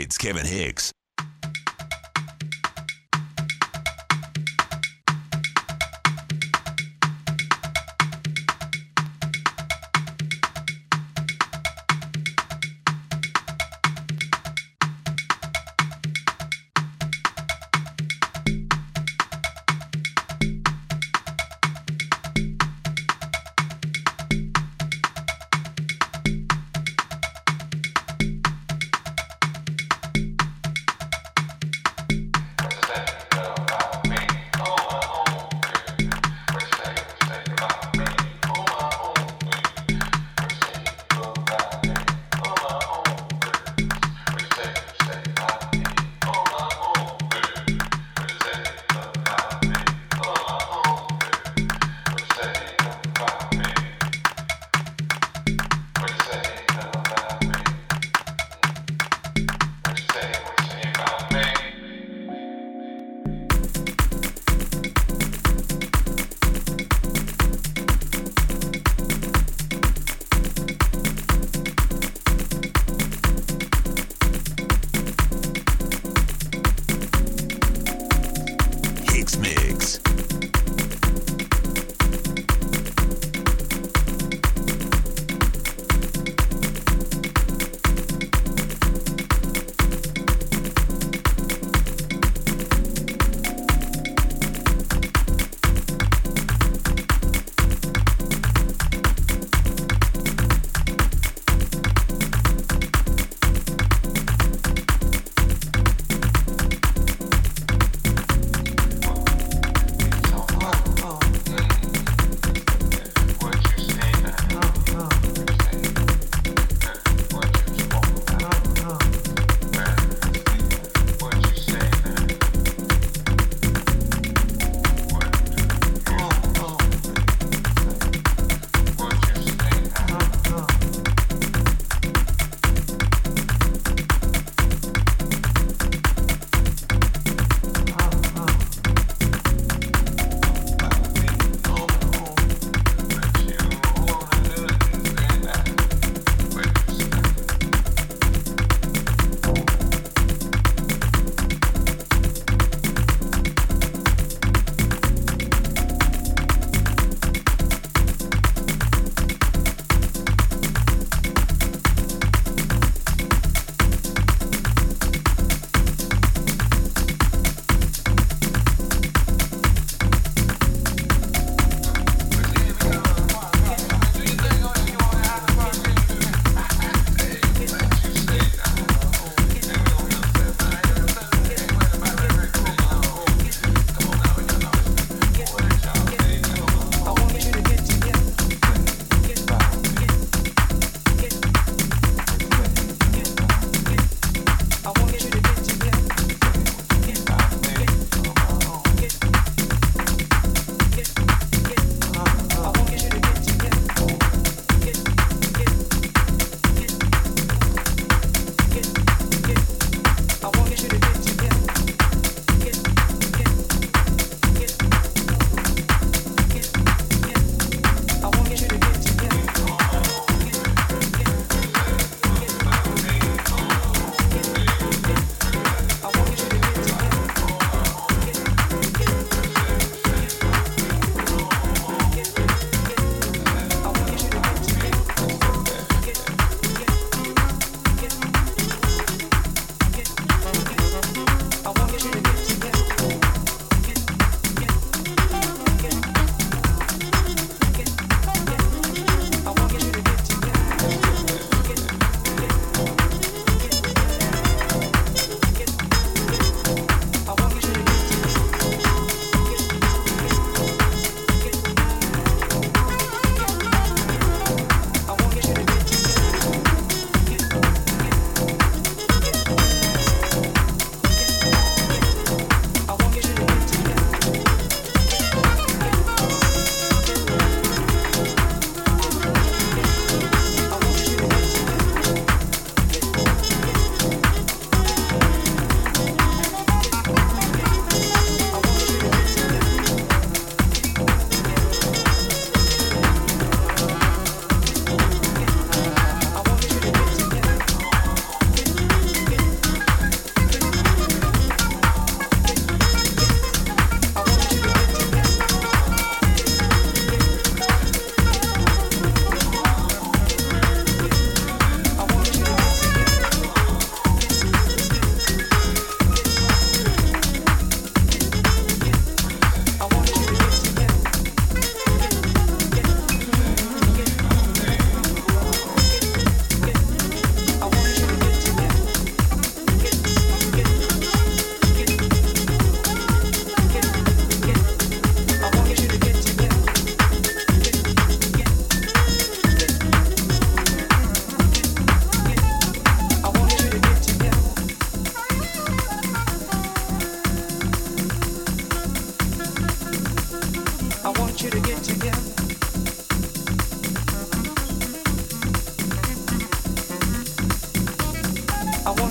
It's Kevin Hicks.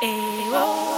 Ewo.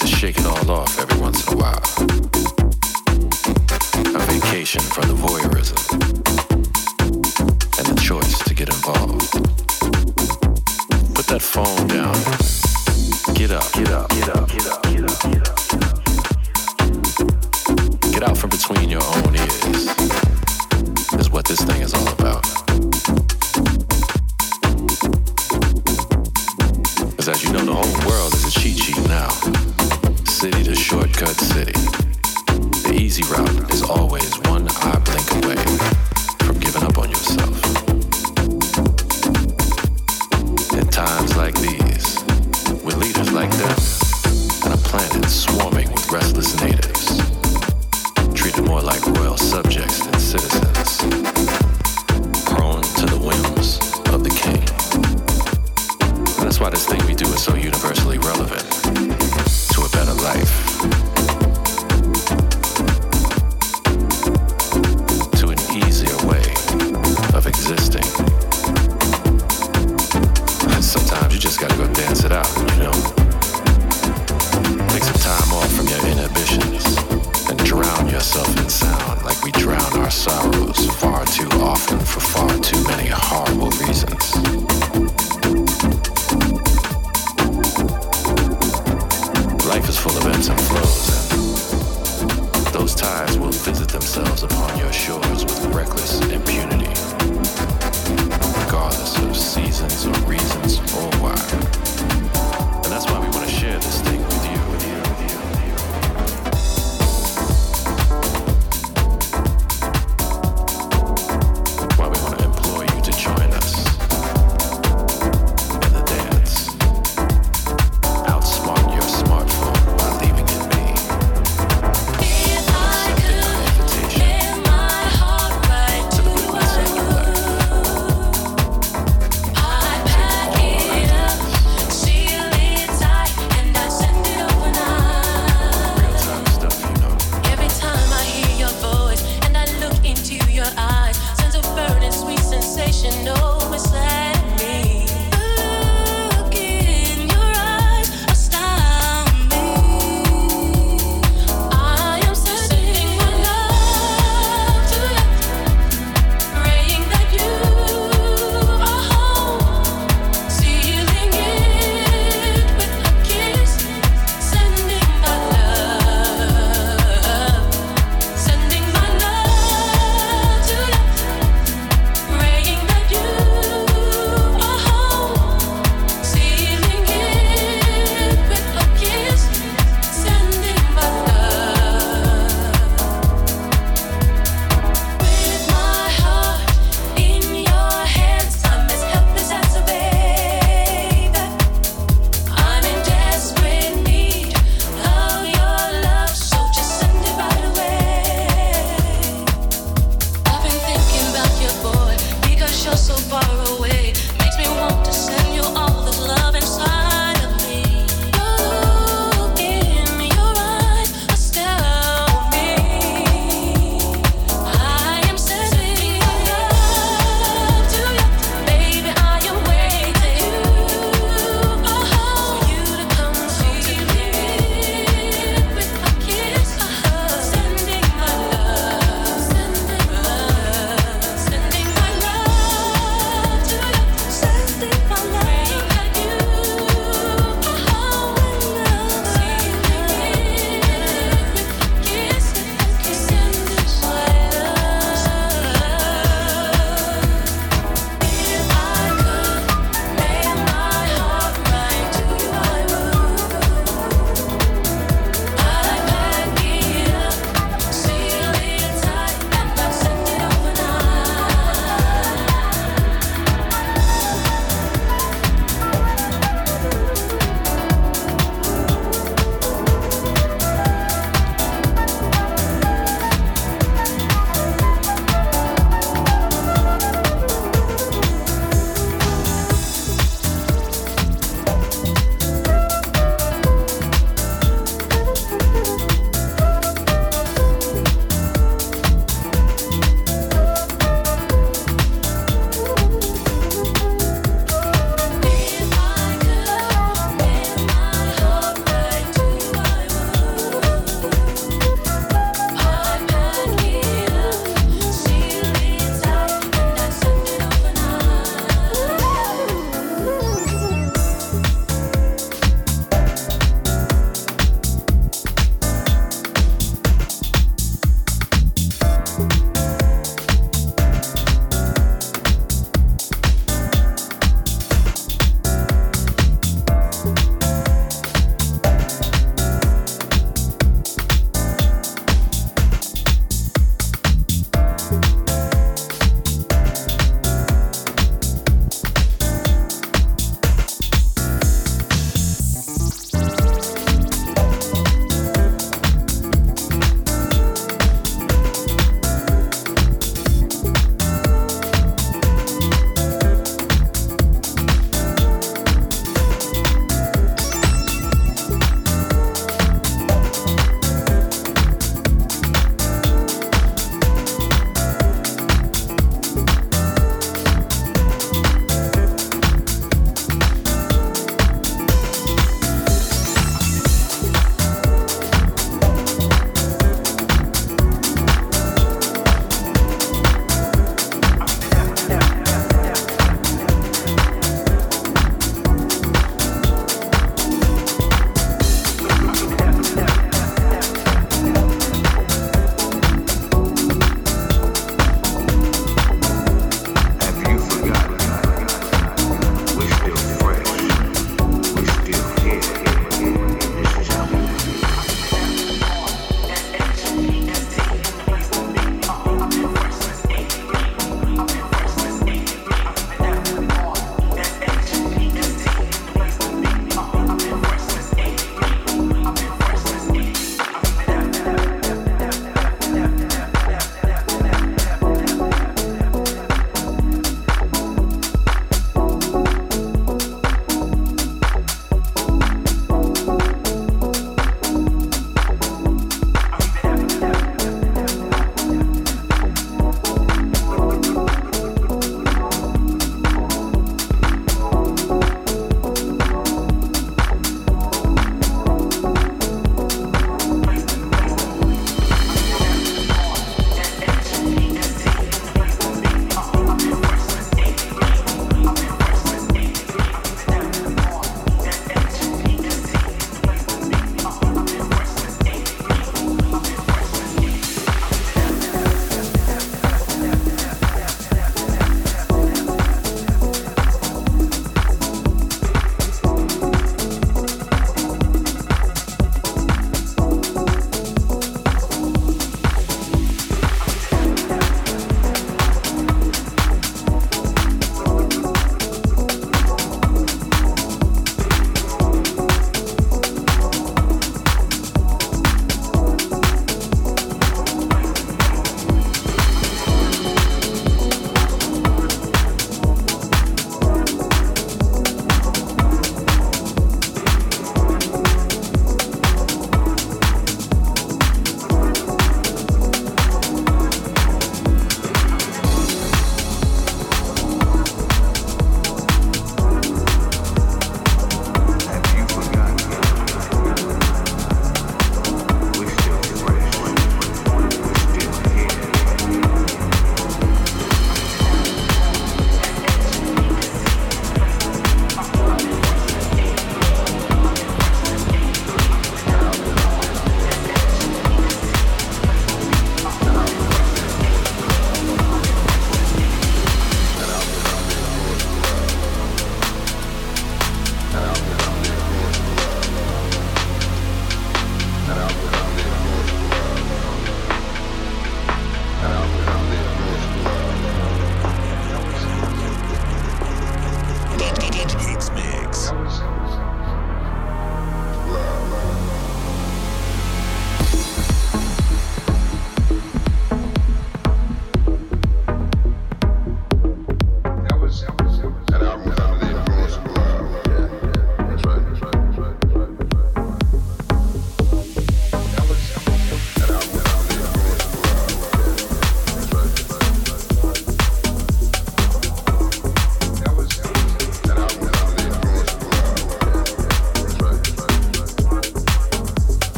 to shake it all off every once in a while.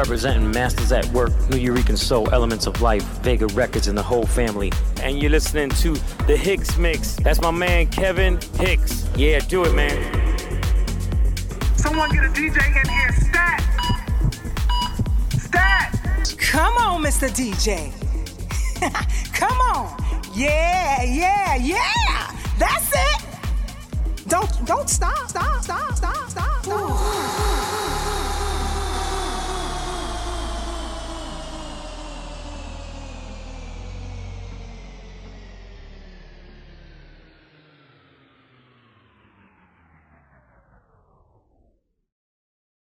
Representing Masters at Work, Nuyorican Soul, Elements of Life, Vega Records, and the whole family. And you're listening to the HixMix. That's my man Kevin Hicks. Yeah, do it, man. Someone get a DJ in here, stat! Stat! Come on, Mr. DJ. Come on. Yeah, yeah, yeah. That's it. Don't don't stop.